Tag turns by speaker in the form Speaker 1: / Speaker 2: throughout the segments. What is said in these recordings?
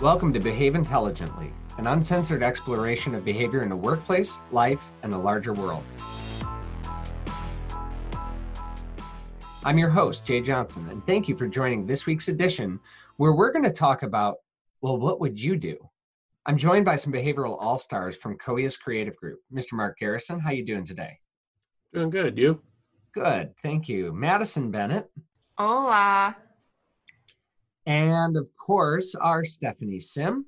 Speaker 1: Welcome to Behave Intelligently, an uncensored exploration of behavior in the workplace, life, and the larger world. I'm your host, Jay Johnson, and thank you for joining this week's edition where we're going to talk about well, what would you do? I'm joined by some behavioral all-stars from Coeus Creative Group. Mr. Mark Garrison, how you doing today?
Speaker 2: Doing good. You?
Speaker 1: Good, thank you. Madison Bennett.
Speaker 3: Hola.
Speaker 1: And of course, our Stephanie Sim.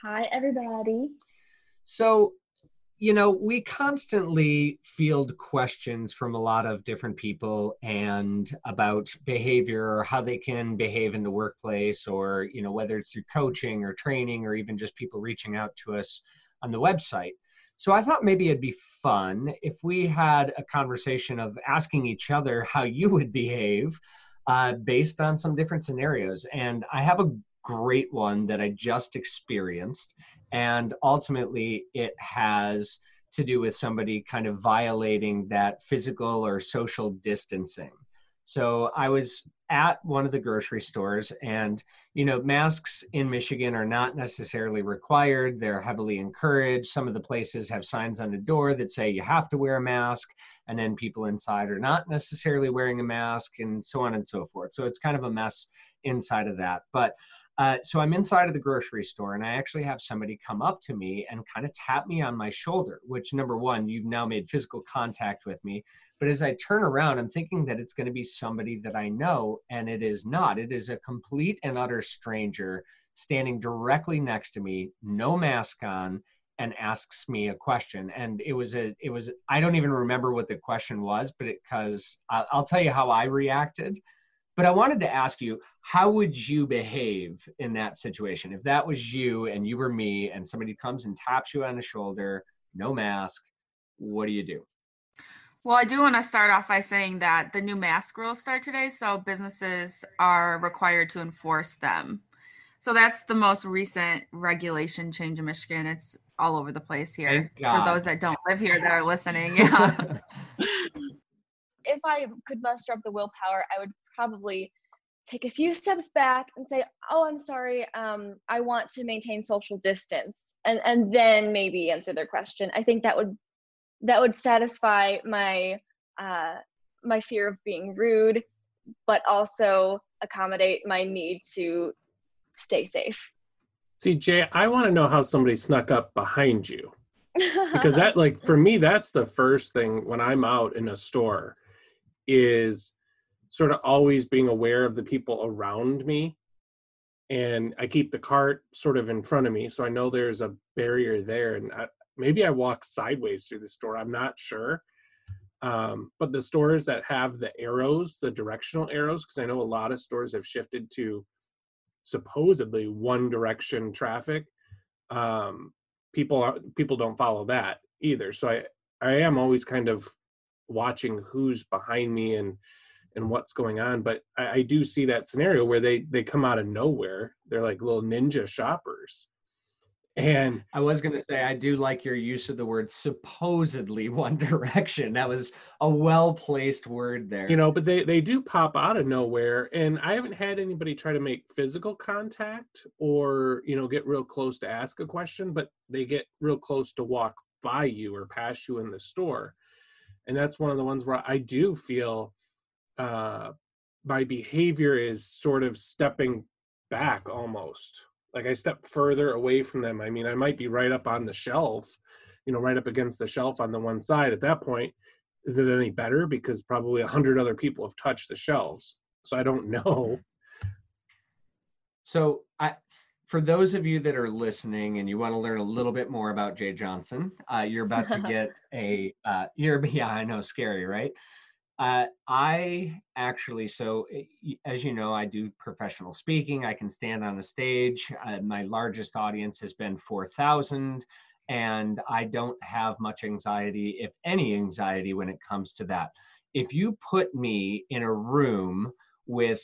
Speaker 4: Hi, everybody.
Speaker 1: So, you know, we constantly field questions from a lot of different people and about behavior or how they can behave in the workplace or, you know, whether it's through coaching or training or even just people reaching out to us on the website. So I thought maybe it'd be fun if we had a conversation of asking each other how you would behave uh, based on some different scenarios. And I have a great one that I just experienced. And ultimately, it has to do with somebody kind of violating that physical or social distancing. So I was at one of the grocery stores and you know masks in michigan are not necessarily required. They're heavily encouraged. Some of the places have signs on the door that say you have to wear a mask and then people inside are not necessarily wearing a mask and so on and so forth. So it's kind of a mess inside of that. But uh, so I'm inside of the grocery store and I actually have somebody come up to me and kind of tap me on my shoulder, which number one, you've now made physical contact with me. But as I turn around, I'm thinking that it's going to be somebody that I know, and it is not. It is a complete and utter stranger standing directly next to me, no mask on, and asks me a question. And it was a, it was, I don't even remember what the question was, but it, because I'll tell you how I reacted but I wanted to ask you, how would you behave in that situation? If that was you and you were me and somebody comes and taps you on the shoulder, no mask, what do you do?
Speaker 3: Well, I do want to start off by saying that the new mask rules start today, so businesses are required to enforce them. So that's the most recent regulation change in Michigan. It's all over the place here. For those that don't live here that are listening, yeah.
Speaker 4: if I could muster up the willpower, I would probably take a few steps back and say, "Oh, I'm sorry. Um, I want to maintain social distance," and and then maybe answer their question. I think that would that would satisfy my uh, my fear of being rude, but also accommodate my need to stay safe.
Speaker 2: See, Jay, I want to know how somebody snuck up behind you. because that like for me that's the first thing when i'm out in a store is sort of always being aware of the people around me. And i keep the cart sort of in front of me so i know there's a barrier there and I, maybe i walk sideways through the store i'm not sure. Um, but the stores that have the arrows the directional arrows because i know a lot of stores have shifted to supposedly one direction traffic um, people are people don't follow that either. So i i am always kind of watching who's behind me and and what's going on. But I, I, do see that scenario where they they come out of nowhere. They're like little ninja shoppers. And
Speaker 1: I was going to say, I do like your use of the word supposedly one direction. That was a well placed word there.
Speaker 2: You know, but they, they do pop out of nowhere. And I haven't had anybody try to make physical contact or, you know, get real close to ask a question, but they get real close to walk by you or pass you in the store. And that's one of the ones where I do feel uh, my behavior is sort of stepping back almost. Like i step further away from them. I mean i might be right up on the shelf you know right up against the shelf on the one side. At that point is it any better? Because probably a hundred other people have touched the shelves so i don't know.
Speaker 1: So i for those of you that are listening and you want to learn a little bit more about jay johnson uh, you're about to get a uh, you're yeah i know scary right uh, I actually, so eh, as you know, I do professional speaking. I can stand on a stage. Uh, my largest audience has been 4,000, and I don't have much anxiety, if any anxiety, when it comes to that. If you put me in a room with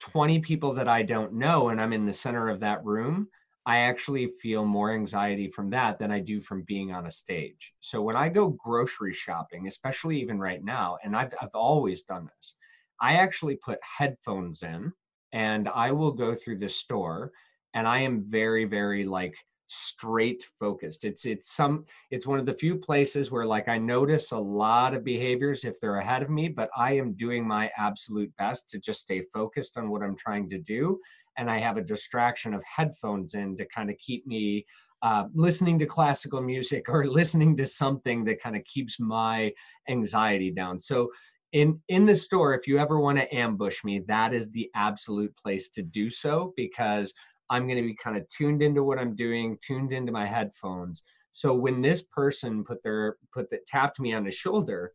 Speaker 1: 20 people that I don't know and I'm in the center of that room, I actually feel more anxiety from that than I do from being on a stage. So when I go grocery shopping, especially even right now, and I've, I've always done this, I actually put headphones in and I will go through the store and I am very, very like straight focused. It's it's some it's one of the few places where like I notice a lot of behaviors if they're ahead of me, but I am doing my absolute best to just stay focused on what I'm trying to do. And I have a distraction of headphones in to kind of keep me uh, listening to classical music or listening to something that kind of keeps my anxiety down. So in in the store if you ever want to ambush me that is the absolute place to do so because i'm going to be kind of tuned into what i'm doing tuned into my headphones. So when this person put their put that tapped me on the shoulder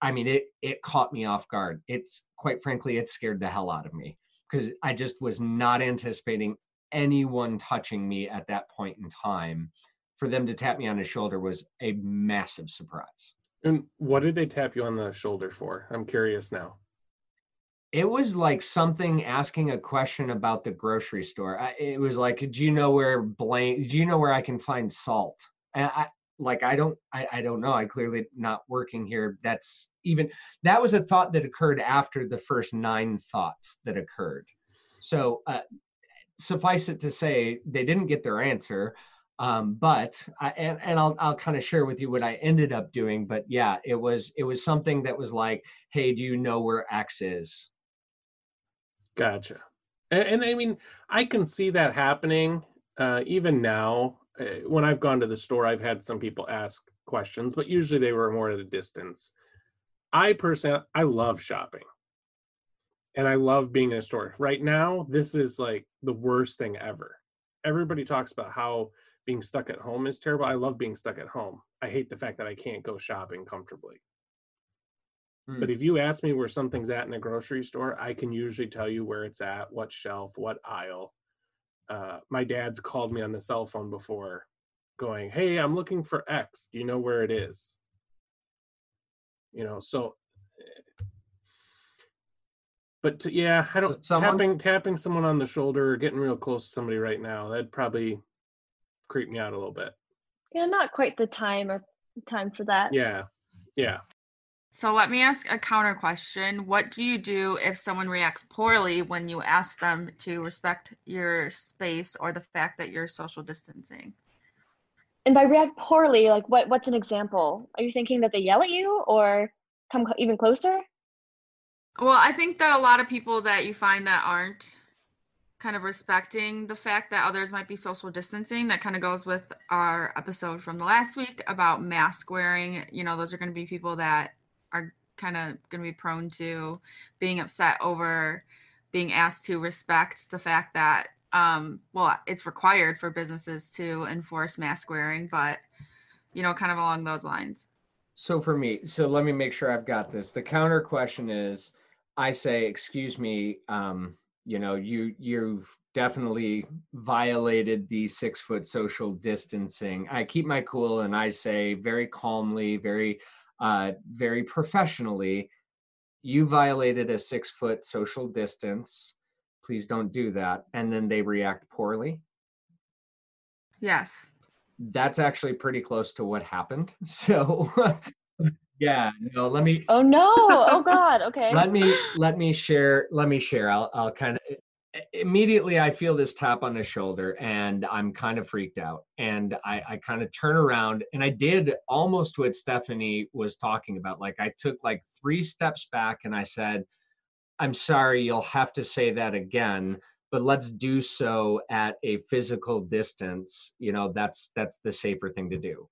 Speaker 1: i mean it it caught me off guard. It's quite frankly it scared the hell out of me because i just was not anticipating anyone touching me at that point in time for them to tap me on the shoulder was a massive surprise
Speaker 2: and what did they tap you on the shoulder for? I'm curious now.
Speaker 1: It was like something asking a question about the grocery store. I, it was like, do you know where blank? Do you know where I can find salt? And I like, I don't, I, I don't know. I clearly not working here. That's even that was a thought that occurred after the first nine thoughts that occurred. So uh, suffice it to say, they didn't get their answer. Um, but I, and, and I'll, I'll kind of share with you what I ended up doing. But yeah, it was, it was something that was like, Hey, do you know where X is?
Speaker 2: Gotcha. And, and I mean, I can see that happening uh, even now. Uh, when I've gone to the store, I've had some people ask questions, but usually they were more at a distance. I personally, I love shopping and I love being in a store. Right now, this is like the worst thing ever. Everybody talks about how being stuck at home is terrible. I love being stuck at home. I hate the fact that I can't go shopping comfortably. Hmm. But if you ask me where something's at in a grocery store, I can usually tell you where it's at, what shelf, what aisle. Uh, my dad's called me on the cell phone before going, Hey, I'm looking for X. Do you know where it is? You know, so but to, yeah, I don't someone, tapping tapping someone on the shoulder or getting real close to somebody right now. That'd probably creep me out a little bit.
Speaker 4: Yeah, not quite the time or time for that.
Speaker 2: Yeah. Yeah.
Speaker 3: So let me ask a counter question. What do you do if someone reacts poorly when you ask them to respect your space or the fact that you're social distancing?
Speaker 4: And by react poorly, like what what's an example? Are you thinking that they yell at you or come even closer?
Speaker 3: Well, I think that a lot of people that you find that aren't kind of respecting the fact that others might be social distancing. That kind of goes with our episode from the last week about mask wearing. You know, those are going to be people that are kind of going to be prone to being upset over being asked to respect the fact that um well it's required for businesses to enforce mask wearing but you know kind of along those lines.
Speaker 1: So for me so let me make sure i've got this. The counter question is i say excuse me um you know you you've definitely violated the six foot social distancing. I keep my cool and i say very calmly very uh, very professionally you violated a six foot social distance. Please don't do that. And then they react poorly.
Speaker 3: Yes.
Speaker 1: That's actually pretty close to what happened. So yeah no let me
Speaker 4: oh no. Oh god. Okay.
Speaker 1: Let me let me share let me share. I'll i'll kind of immediately i feel this tap on the shoulder and i'm kind of freaked out. And i i kind of turn around and i did almost what stephanie was talking about. Like i took like three steps back and i said i'm sorry you'll have to say that again but let's do so at a physical distance. You know that's that's the safer thing to do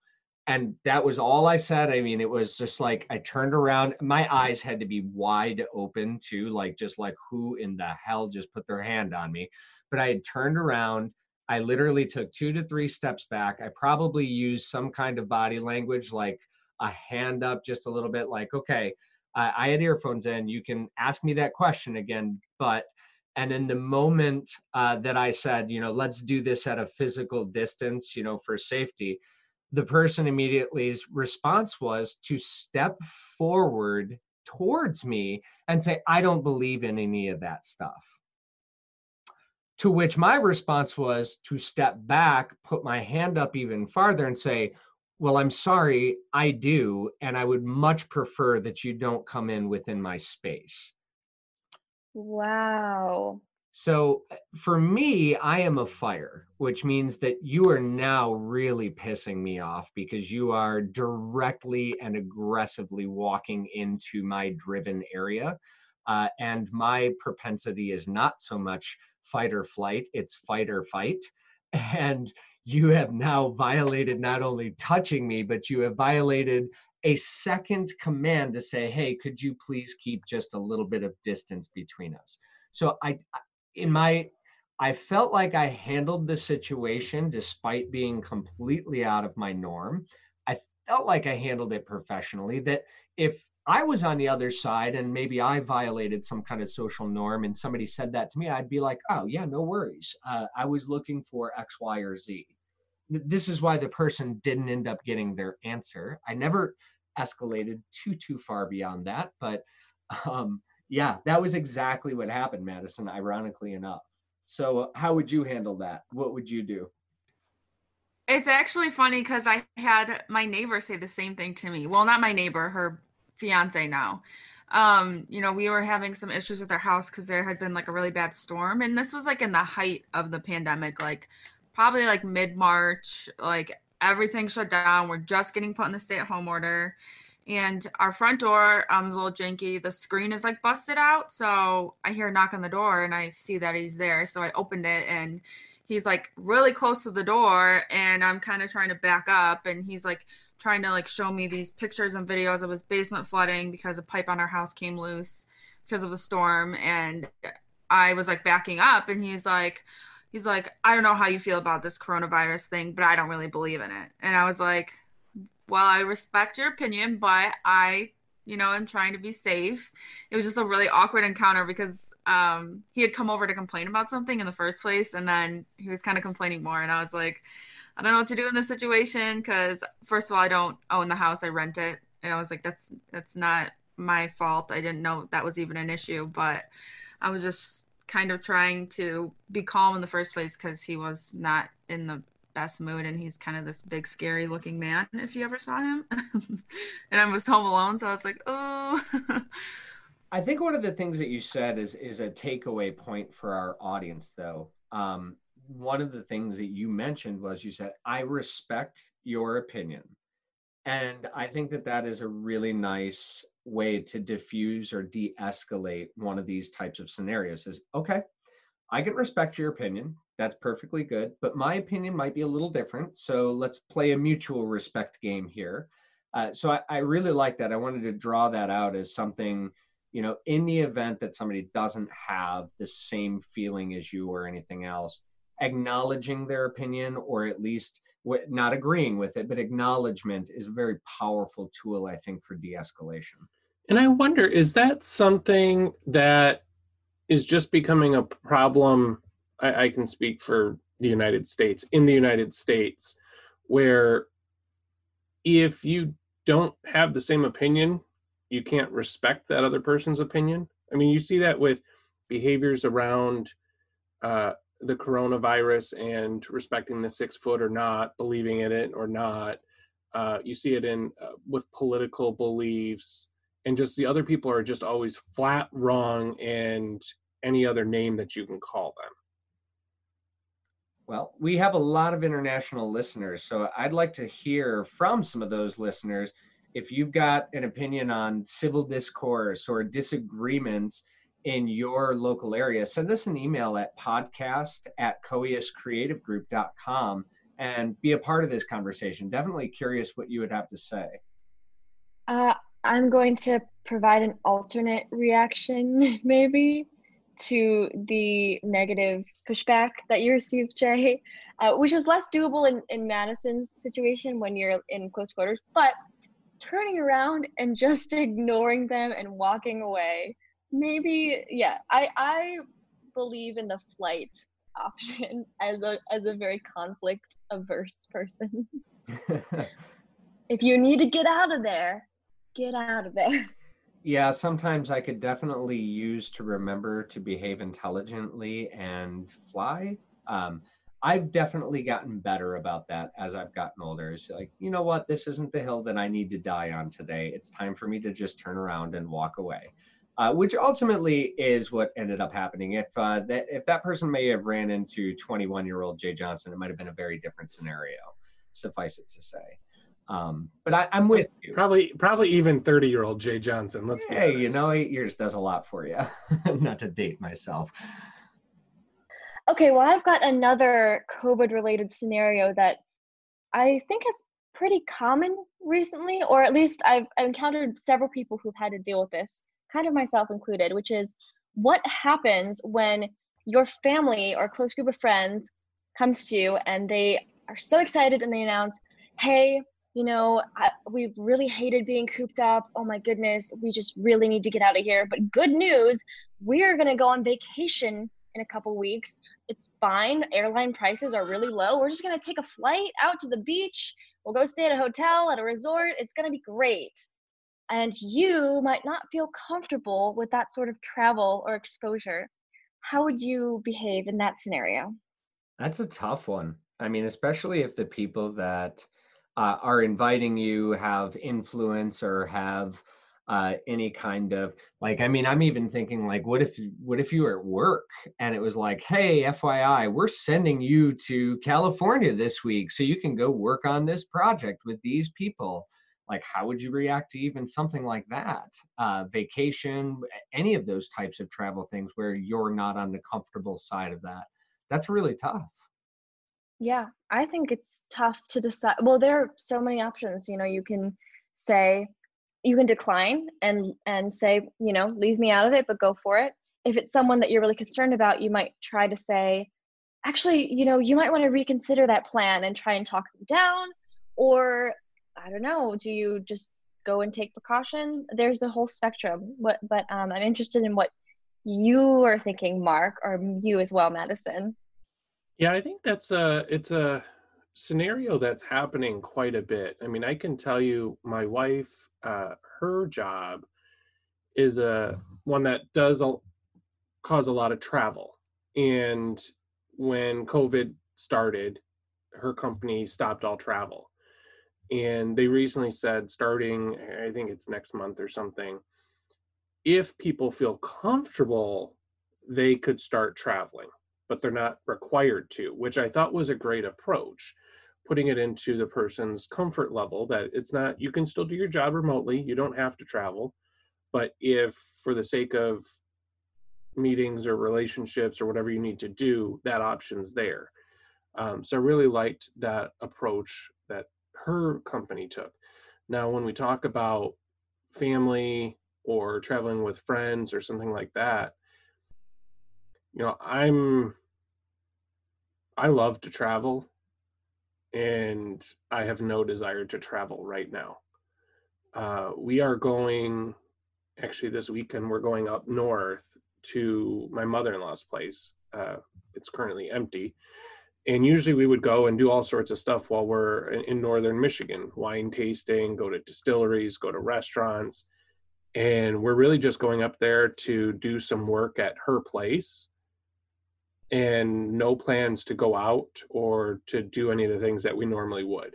Speaker 1: and that was all I said. I mean, it was just like I turned around, my eyes had to be wide open too, like just like who in the hell just put their hand on me. But I had turned around. I literally took two to three steps back. I probably used some kind of body language, like a hand up just a little bit, like, okay, I, I had earphones in. You can ask me that question again. But, and in the moment uh, that I said, you know, let's do this at a physical distance, you know, for safety, the person immediately's response was to step forward towards me and say, I don't believe in any of that stuff. To which my response was to step back, put my hand up even farther, and say, Well, I'm sorry, I do. And I would much prefer that you don't come in within my space.
Speaker 4: Wow.
Speaker 1: So uh, for me, I am a fire, which means that you are now really pissing me off because you are directly and aggressively walking into my driven area. Uh, and my propensity is not so much fight or flight, it's fight or fight. And you have now violated not only touching me, but you have violated a second command to say, hey, could you please keep just a little bit of distance between us? So I, in my I felt like I handled the situation despite being completely out of my norm. I felt like I handled it professionally. That if I was on the other side and maybe I violated some kind of social norm and somebody said that to me, I'd be like, oh, yeah, no worries. Uh, I was looking for X, Y, or Z. This is why the person didn't end up getting their answer. I never escalated too, too far beyond that. But um, yeah, that was exactly what happened, Madison, ironically enough. So, how would you handle that? What would you do?
Speaker 3: It's actually funny because I had my neighbor say the same thing to me. Well, not my neighbor, her fiance now. Um, you know, we were having some issues with our house because there had been like a really bad storm. And this was like in the height of the pandemic, like probably like mid March, like everything shut down. We're just getting put in the stay at home order and our front door um is a little janky. The screen is like busted out so i hear a knock on the door and i see that he's there so i opened it and he's like really close to the door and i'm kind of trying to back up and he's like trying to like show me these pictures and videos of his basement flooding because a pipe on our house came loose because of the storm and i was like backing up and he's like he's like i don't know how you feel about this coronavirus thing but i don't really believe in it. And i was like well, I respect your opinion, but I, you know, I'm trying to be safe. It was just a really awkward encounter because um, he had come over to complain about something in the first place, and then he was kind of complaining more, and I was like, I don't know what to do in this situation because first of all, I don't own the house; I rent it, and I was like, that's that's not my fault. I didn't know that was even an issue, but I was just kind of trying to be calm in the first place because he was not in the best mood and he's kind of this big scary looking man if you ever saw him. And i was home alone so i was like oh.
Speaker 1: I think one of the things that you said is is a takeaway point for our audience though. Um, one of the things that you mentioned was you said i respect your opinion. And i think that that is a really nice way to diffuse or de-escalate one of these types of scenarios is okay i can respect your opinion that's perfectly good. But my opinion might be a little different. So let's play a mutual respect game here. Uh, so I, I really like that. I wanted to draw that out as something, you know, in the event that somebody doesn't have the same feeling as you or anything else, acknowledging their opinion or at least not agreeing with it, but acknowledgement is a very powerful tool, I think, for de escalation.
Speaker 2: And I wonder, is that something that is just becoming a problem I, I can speak for the United States, in the United States, where if you don't have the same opinion, you can't respect that other person's opinion. I mean, you see that with behaviors around uh, the coronavirus and respecting the six foot or not, believing in it or not. Uh, you see it in uh, with political beliefs, and just the other people are just always flat wrong and any other name that you can call them.
Speaker 1: Well, we have a lot of international listeners, so I'd like to hear from some of those listeners. If you've got an opinion on civil discourse or disagreements in your local area, send us an email at podcast at coeuscreativegroup.com and be a part of this conversation. Definitely curious what you would have to say.
Speaker 4: Uh, I'm going to provide an alternate reaction, maybe to the negative pushback that you received, Jay, uh, which is less doable in, in Madison's situation when you're in close quarters, but turning around and just ignoring them and walking away, maybe, yeah, I, I believe in the flight option as a as a very conflict averse person. if you need to get out of there, get out of there
Speaker 1: yeah sometimes i could definitely use to remember to behave intelligently and fly um, i've definitely gotten better about that as i've gotten older it's like you know what this isn't the hill that i need to die on today it's time for me to just turn around and walk away uh, which ultimately is what ended up happening. If uh, that if that person may have ran into 21 year old Jay Johnson, it might have been a very different scenario. Suffice it to say. Um, but I, am with you.
Speaker 2: Probably, probably even 30 year old Jay Johnson. Let's
Speaker 1: hey, you know, eight years does a lot for you. Not to date myself.
Speaker 4: Okay, well, I've got another COVID related scenario that I think is pretty common recently, or at least I've encountered several people who've had to deal with this, kind of myself included, which is what happens when your family or close group of friends comes to you and they are so excited and they announce, hey, you know, I, we've really hated being cooped up. Oh my goodness, we just really need to get out of here. But good news, we are going to go on vacation in a couple weeks. It's fine. Airline prices are really low. We're just going to take a flight out to the beach. We'll go stay at a hotel, at a resort. It's going to be great. And you might not feel comfortable with that sort of travel or exposure. How would you behave in that scenario?
Speaker 1: That's a tough one. I mean, especially if the people that uh, are inviting you have influence or have uh, any kind of like i mean i'm even thinking like what if what if you were at work and it was like hey fyi we're sending you to california this week so you can go work on this project with these people. Like how would you react to even something like that? Uh, vacation any of those types of travel things where you're not on the comfortable side of that. That's really tough
Speaker 4: yeah, I think it's tough to decide. Well, there are so many options. You know, you can say you can decline and and say, you know, leave me out of it, but go for it. If it's someone that you're really concerned about, you might try to say, actually, you know, you might want to reconsider that plan and try and talk them down. Or I don't know, do you just go and take precaution? There's a whole spectrum. What but um, I'm interested in what you are thinking, Mark, or you as well, Madison.
Speaker 2: Yeah, I think that's a it's a scenario that's happening quite a bit. I mean, I can tell you, my wife, uh, her job is a one that does a, cause a lot of travel, and when COVID started, her company stopped all travel, and they recently said, starting I think it's next month or something, if people feel comfortable, they could start traveling but they're not required to, which I thought was a great approach, putting it into the person's comfort level that it's not, you can still do your job remotely, you don't have to travel. But if, for the sake of meetings or relationships or whatever you need to do, that option's there. Um, so I really liked that approach that her company took. Now, when we talk about family or traveling with friends or something like that, you know, I'm I love to travel and I have no desire to travel right now. Uh, we are going, actually, this weekend, we're going up north to my mother in law's place. Uh, it's currently empty. And usually we would go and do all sorts of stuff while we're in, in northern Michigan wine tasting, go to distilleries, go to restaurants. And we're really just going up there to do some work at her place and no plans to go out or to do any of the things that we normally would.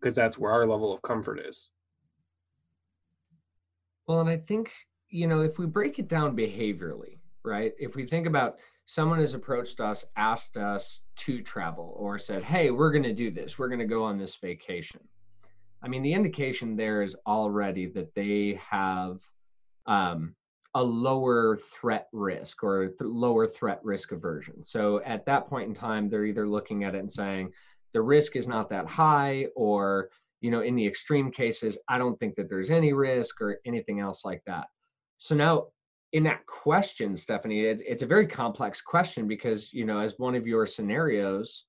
Speaker 2: Because that's where our level of comfort is.
Speaker 1: Well and i think you know if we break it down behaviorally right if we think about someone has approached us asked us to travel or said hey we're going to do this. We're going to go on this vacation. I mean the indication there is already that they have um, a lower threat risk or th- lower threat risk aversion. So at that point in time, they're either looking at it and saying the risk is not that high, or you know, in the extreme cases, I don't think that there's any risk or anything else like that. So now, in that question, Stephanie, it, it's a very complex question because you know, as one of your scenarios,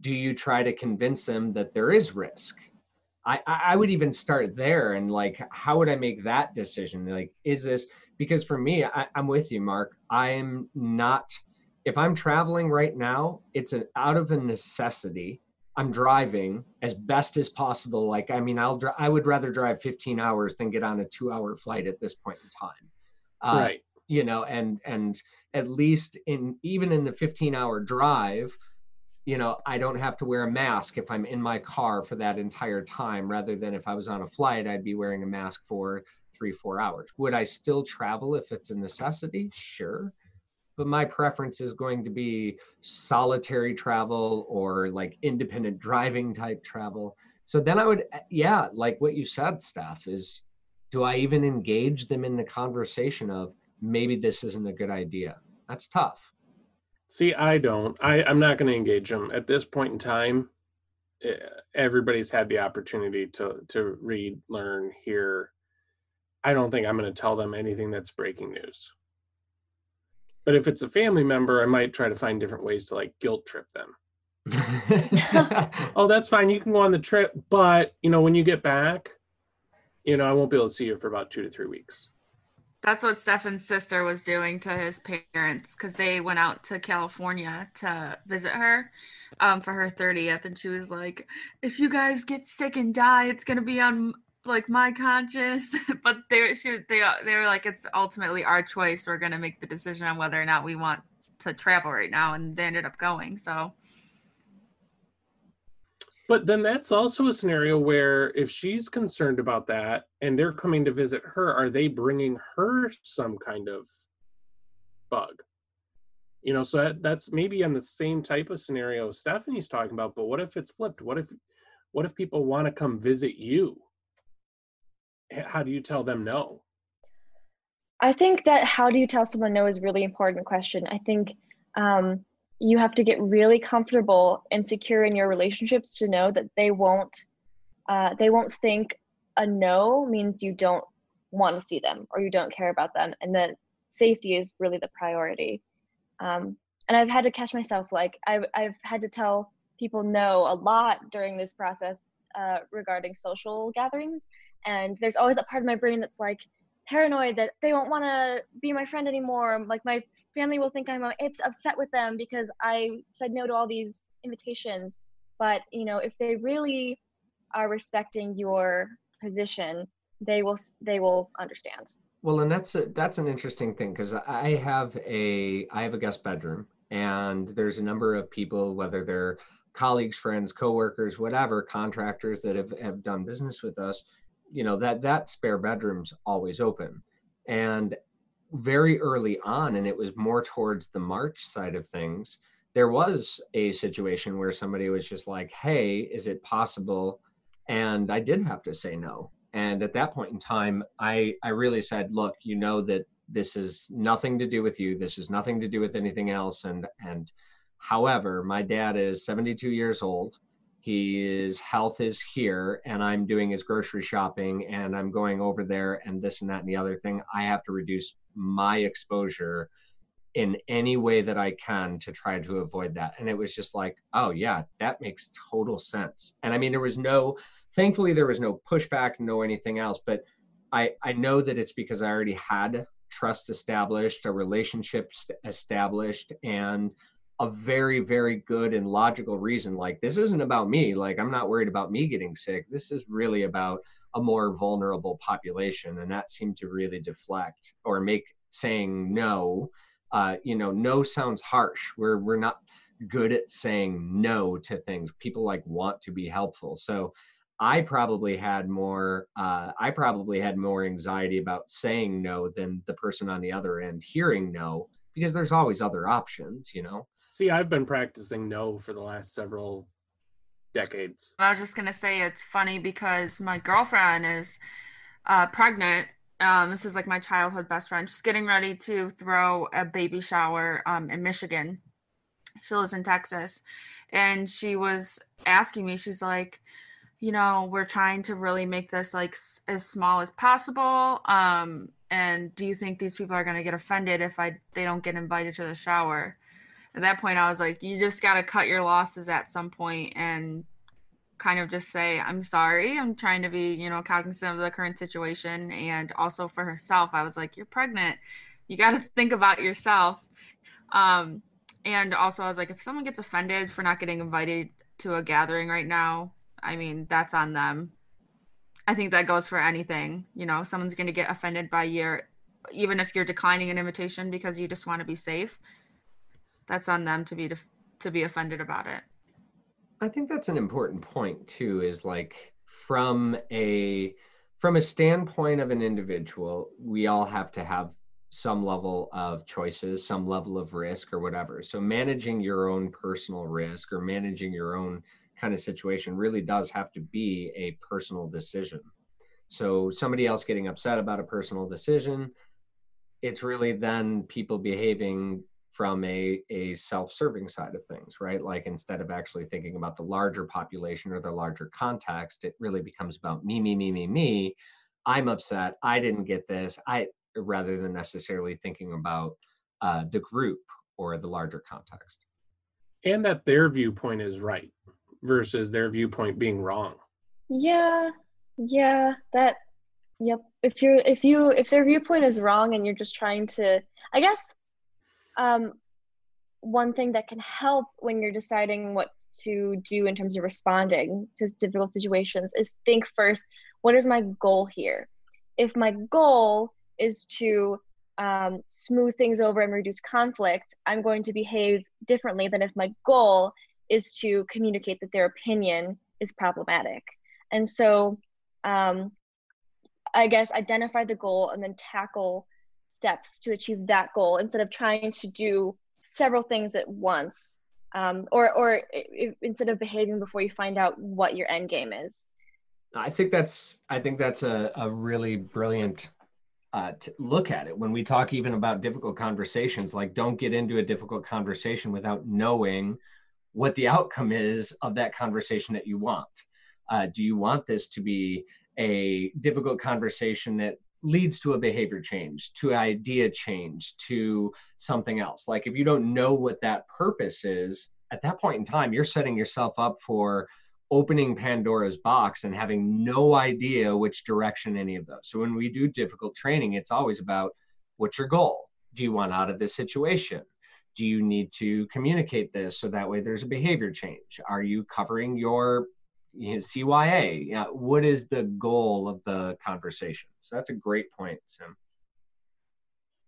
Speaker 1: do you try to convince them that there is risk? I, I would even start there and like, how would I make that decision? Like, is this because for me, I, am with you, Mark. I'm not. If I'm traveling right now, it's an out of a necessity. I'm driving as best as possible. Like, I mean, I'll. I would rather drive 15 hours than get on a two-hour flight at this point in time.
Speaker 2: Uh, right.
Speaker 1: You know, and and at least in even in the 15-hour drive, you know, I don't have to wear a mask if I'm in my car for that entire time, rather than if I was on a flight, I'd be wearing a mask for three, four hours. Would I still travel if it's a necessity? Sure. But my preference is going to be solitary travel or like independent driving type travel. So then I would, eh, yeah, like what you said, Steph, is do I even engage them in the conversation of maybe this isn't a good idea? That's tough.
Speaker 2: See, I don't. I, I'm not going to engage them at this point in time. eh, Everybody's had the opportunity to to read, learn, hear. I don't think I'm going to tell them anything that's breaking news. But if it's a family member, I might try to find different ways to like guilt trip them. Oh, that's fine. You can go on the trip, but you know, when you get back, you know, I won't be able to see you for about two to three weeks.
Speaker 3: That's what Stefan's sister was doing to his parents because they went out to California to visit her um, for her 30th. And she was like, if you guys get sick and die, it's going to be on like my conscience. but they, she, they, they were like, it's ultimately our choice. We're going to make the decision on whether or not we want to travel right now. And they ended up going. So
Speaker 2: But then that's also a scenario where if she's concerned about that and they're coming to visit her, are they bringing her some kind of bug? You know, so that, that's maybe on the same type of scenario Stephanie's talking about. But what if it's flipped? What if, what if people want to come visit you? How do you tell them no?
Speaker 4: I think that how do you tell someone no is really important question. I think um, you have to get really comfortable and secure in your relationships to know that they won't uh, they won't think a no means you don't want to see them or you don't care about them, and that safety is really the priority. Um, and I've had to catch myself like I've I've had to tell people no a lot during this process uh, regarding social gatherings, and there's always that part of my brain that's like paranoid that they won't want to be my friend anymore. Like my family will think I'm it's upset with them because I said no to all these invitations. But you know, if they really are respecting your position, they will they will understand.
Speaker 1: Well, and that's a, that's an interesting thing because I have a I have a guest bedroom, and there's a number of people, whether they're colleagues, friends, coworkers, whatever, contractors that have, have done business with us, you know that that spare bedroom's always open, and very early on, and it was more towards the March side of things. There was a situation where somebody was just like, "Hey, is it possible?" And I did have to say no and at that point in time i i really said look you know that this is nothing to do with you this is nothing to do with anything else and and however my dad is 72 years old his health is here and i'm doing his grocery shopping and i'm going over there and this and that and the other thing i have to reduce my exposure in any way that i can to try to avoid that. And it was just like oh yeah that makes total sense. And i mean there was no thankfully there was no pushback no anything else but i i know that it's because i already had trust established a relationship st- established and a very very good and logical reason like this isn't about me like i'm not worried about me getting sick. This is really about a more vulnerable population and that seemed to really deflect or make saying no uh, you know no sounds harsh. We're we're not good at saying no to things. People like want to be helpful. So I probably had more uh, I probably had more anxiety about saying no than the person on the other end hearing no because there's always other options, you know.
Speaker 2: See, I've been practicing no for the last several decades.
Speaker 3: I was just gonna say it's funny because my girlfriend is uh, pregnant. Um, this is like my childhood best friend. She's getting ready to throw a baby shower um, in Michigan. She lives in Texas, and she was asking me. She's like, you know, we're trying to really make this like s- as small as possible. Um, and do you think these people are gonna get offended if I they don't get invited to the shower? At that point, I was like, you just gotta cut your losses at some point and kind of just say i'm sorry i'm trying to be you know cognizant of the current situation and also for herself i was like you're pregnant you got to think about yourself um and also i was like if someone gets offended for not getting invited to a gathering right now i mean that's on them i think that goes for anything you know someone's going to get offended by your even if you're declining an invitation because you just want to be safe that's on them to be def- to be offended about it
Speaker 1: I think that's an important point too is like from a from a standpoint of an individual, we all have to have some level of choices, some level of risk, or whatever. So, managing your own personal risk or managing your own kind of situation really does have to be a personal decision. So, somebody else getting upset about a personal decision, it's really then people behaving from a, a self-serving side of things right? Like instead of actually thinking about the larger population or the larger context it really becomes about me me me me me. I'm upset. I didn't get this. I rather than necessarily thinking about uh, the group or the larger context.
Speaker 2: And that their viewpoint is right versus their viewpoint being wrong.
Speaker 4: Yeah yeah that yep. If you're if you if their viewpoint is wrong and you're just trying to i guess um one thing that can help when you're deciding what to do in terms of responding to difficult situations is think first what is my goal here? If my goal is to um, smooth things over and reduce conflict i'm going to behave differently than if my goal is to communicate that their opinion is problematic. And so um, I guess, identify the goal and then tackle steps to achieve that goal instead of trying to do several things at once um, or or if, instead of behaving before you find out what your end game is.
Speaker 1: I think that's i think that's a, a really brilliant uh, look at it. When we talk even about difficult conversations like don't get into a difficult conversation without knowing what the outcome is of that conversation that you want uh, do you want this to be a difficult conversation that leads to a behavior change, to idea change, to something else. Like if you don't know what that purpose is, at that point in time, you're setting yourself up for opening Pandora's box and having no idea which direction any of those. So when we do difficult training, it's always about what's your goal? Do you want out of this situation? Do you need to communicate this so that way there's a behavior change? Are you covering your you know, CYA. Yeah, what is the goal of the conversation? So that's a great point, Sim.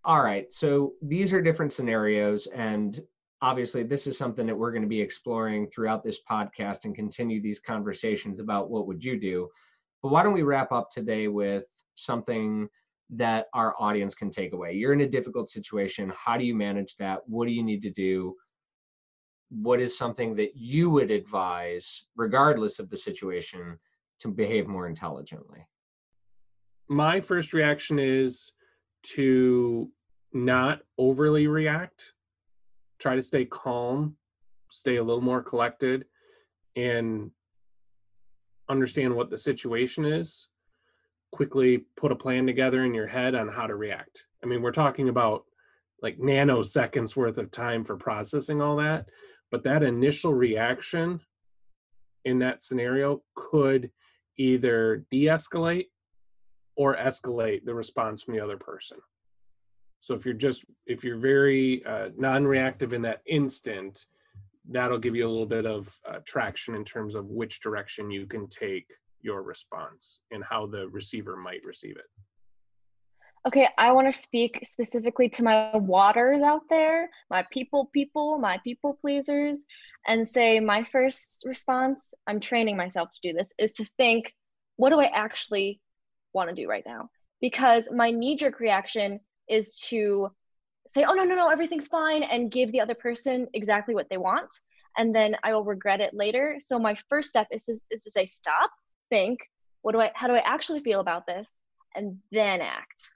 Speaker 1: All right, so these are different scenarios, and obviously, this is something that we're going to be exploring throughout this podcast and continue these conversations about what would you do. But why don't we wrap up today with something that our audience can take away? You're in a difficult situation. How do you manage that? What do you need to do? what is something that you would advise, regardless of the situation, to behave more intelligently?
Speaker 2: My first reaction is to not overly react, try to stay calm, stay a little more collected, and understand what the situation is. Quickly put a plan together in your head on how to react. I mean, we're talking about like nanoseconds worth of time for processing all that but that initial reaction in that scenario could either de-escalate or escalate the response from the other person so if you're just if you're very uh, non-reactive in that instant that'll give you a little bit of uh, traction in terms of which direction you can take your response and how the receiver might receive it
Speaker 4: okay, I want to speak specifically to my waters out there, my people, people, my people pleasers, and say my first response, I'm training myself to do this, is to think, what do I actually want to do right now? Because my knee jerk reaction is to say, oh, no, no, no, everything's fine, and give the other person exactly what they want. And then I will regret it later. So my first step is to, is to say, stop, think, what do I, how do I actually feel about this? And then act.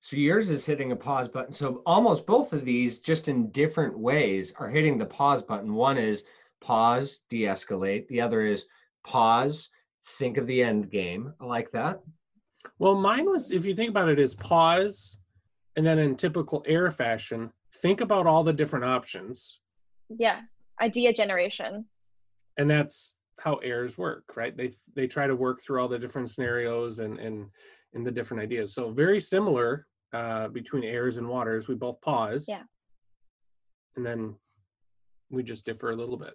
Speaker 1: So yours is hitting a pause button. So almost both of these, just in different ways, are hitting the pause button. One is pause, de escalate. The other is pause, think of the end game. I like that.
Speaker 2: Well, mine was, if you think about it, is pause, and then in typical air fashion, think about all the different options.
Speaker 4: Yeah, idea generation.
Speaker 2: And that's how airs work, right? They they try to work through all the different scenarios and and and the different ideas. So very similar uh, between airs and waters. We both pause.
Speaker 4: Yeah.
Speaker 2: And then we just differ a little bit.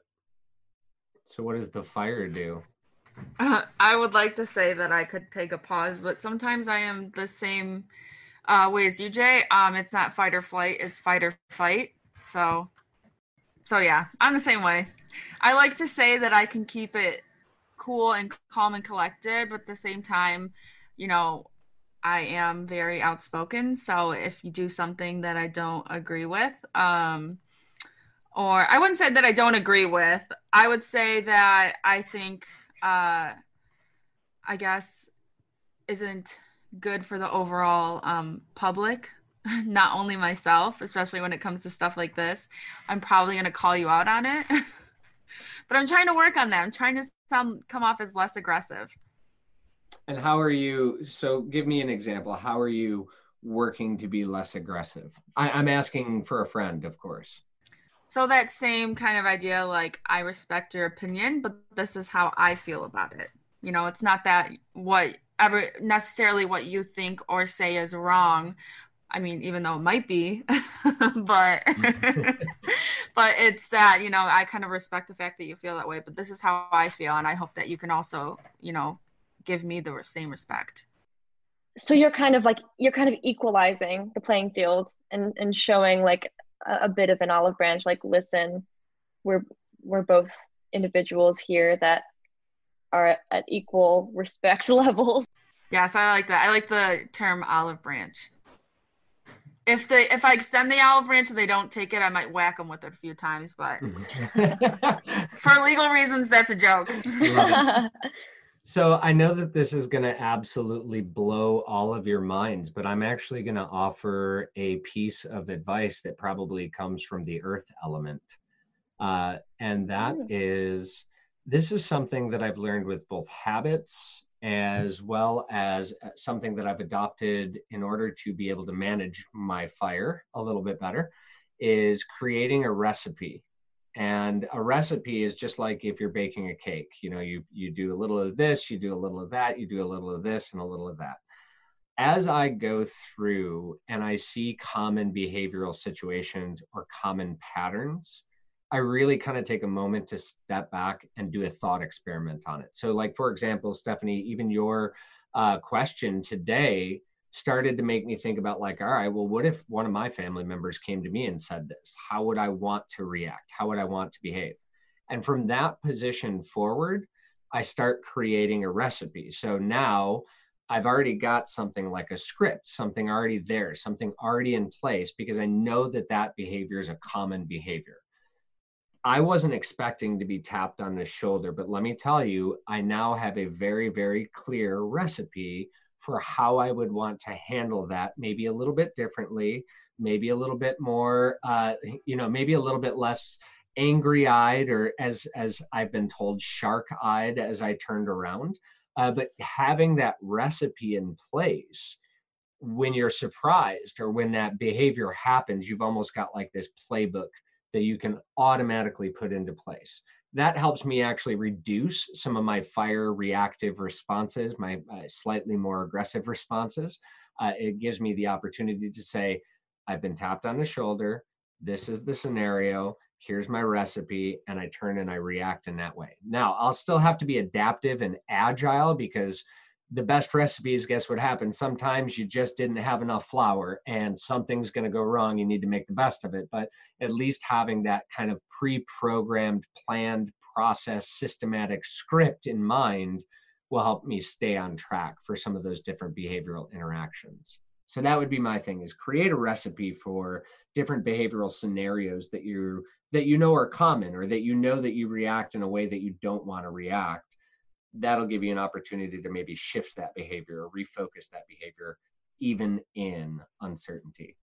Speaker 1: So what does the fire do?
Speaker 3: Uh, I would like to say that I could take a pause, but sometimes I am the same uh, way as you, Jay. Um, it's not fight or flight; it's fight or fight. So, so yeah, I'm the same way. I like to say that I can keep it cool and calm and collected, but at the same time, you know, I am very outspoken. So if you do something that I don't agree with, um, or I wouldn't say that I don't agree with, I would say that I think, uh, I guess, isn't good for the overall um, public, not only myself, especially when it comes to stuff like this. I'm probably going to call you out on it. but I'm trying to work on that. I'm trying to sound, come off as less aggressive.
Speaker 1: And how are you? So, give me an example. How are you working to be less aggressive? I, I'm asking for a friend, of course.
Speaker 3: So, that same kind of idea like, I respect your opinion, but this is how I feel about it. You know, it's not that what ever necessarily what you think or say is wrong. I mean, even though it might be, but but it's that you know I kind of respect the fact that you feel that way. But this is how I feel, and I hope that you can also you know give me the same respect.
Speaker 4: So you're kind of like you're kind of equalizing the playing field and and showing like a, a bit of an olive branch. Like, listen, we're we're both individuals here that are at equal respect levels.
Speaker 3: Yes, I like that. I like the term olive branch. If they if I extend the olive branch and they don't take it, I might whack them with it a few times. But for legal reasons, that's a joke.
Speaker 1: so I know that this is going to absolutely blow all of your minds, but I'm actually going to offer a piece of advice that probably comes from the earth element, uh, and that is this is something that I've learned with both habits as well as uh, something that I've adopted in order to be able to manage my fire a little bit better is creating a recipe. And a recipe is just like if you're baking a cake, you know, you you do a little of this, you do a little of that, you do a little of this and a little of that. As I go through and I see common behavioral situations or common patterns, I really kind of take a moment to step back and do a thought experiment on it. So, like, for example, Stephanie, even your uh, question today started to make me think about, like, all right, well, what if one of my family members came to me and said this? How would I want to react? How would I want to behave? And from that position forward, I start creating a recipe. So now I've already got something like a script, something already there, something already in place because I know that that behavior is a common behavior. I wasn't expecting to be tapped on the shoulder, but let me tell you, I now have a very, very clear recipe for how I would want to handle that, maybe a little bit differently, maybe a little bit more, uh, you know, maybe a little bit less angry-eyed, or as as I've been told, shark-eyed as I turned around. Uh, but having that recipe in place when you're surprised or when that behavior happens, you've almost got like this playbook that you can automatically put into place. That helps me actually reduce some of my fire reactive responses, my uh, slightly more aggressive responses. Uh, it gives me the opportunity to say, I've been tapped on the shoulder. This is the scenario. Here's my recipe. And I turn and I react in that way. Now, I'll still have to be adaptive and agile because the best recipes, guess what happens? Sometimes you just didn't have enough flour and something's going to go wrong. You need to make the best of it. But at least having that kind of pre programmed, planned process, systematic script in mind will help me stay on track for some of those different behavioral interactions. So that would be my thing is create a recipe for different behavioral scenarios that you that you know are common or that you know that you react in a way that you don't want to react that'll give you an opportunity to maybe shift that behavior or refocus that behavior even in uncertainty.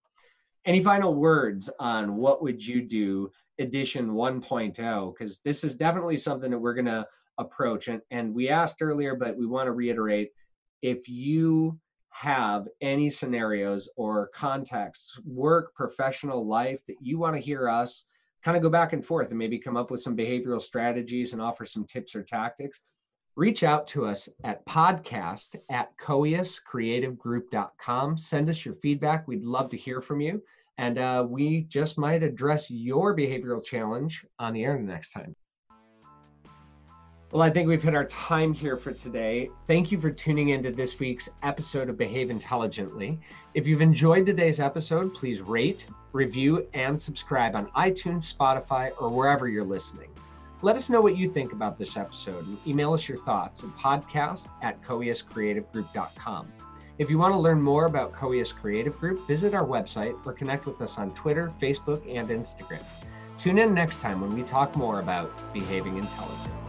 Speaker 1: Any final words on what would you do edition 1.0 because this is definitely something that we're going to approach and, and we asked earlier but we want to reiterate if you have any scenarios or contexts work professional life that you want to hear us kind of go back and forth and maybe come up with some behavioral strategies and offer some tips or tactics reach out to us at podcast at coeuscreativegroup.com. Send us your feedback. We'd love to hear from you. And uh, we just might address your behavioral challenge on the air the next time. Well, I think we've hit our time here for today. Thank you for tuning into this week's episode of Behave Intelligently. If you've enjoyed today's episode, please rate, review, and subscribe on iTunes, Spotify, or wherever you're listening. Let us know what you think about this episode and email us your thoughts at podcast at coeuscreativegroup.com. If you want to learn more about Coeus Creative Group, visit our website or connect with us on Twitter, Facebook, and Instagram. Tune in next time when we talk more about behaving intelligently.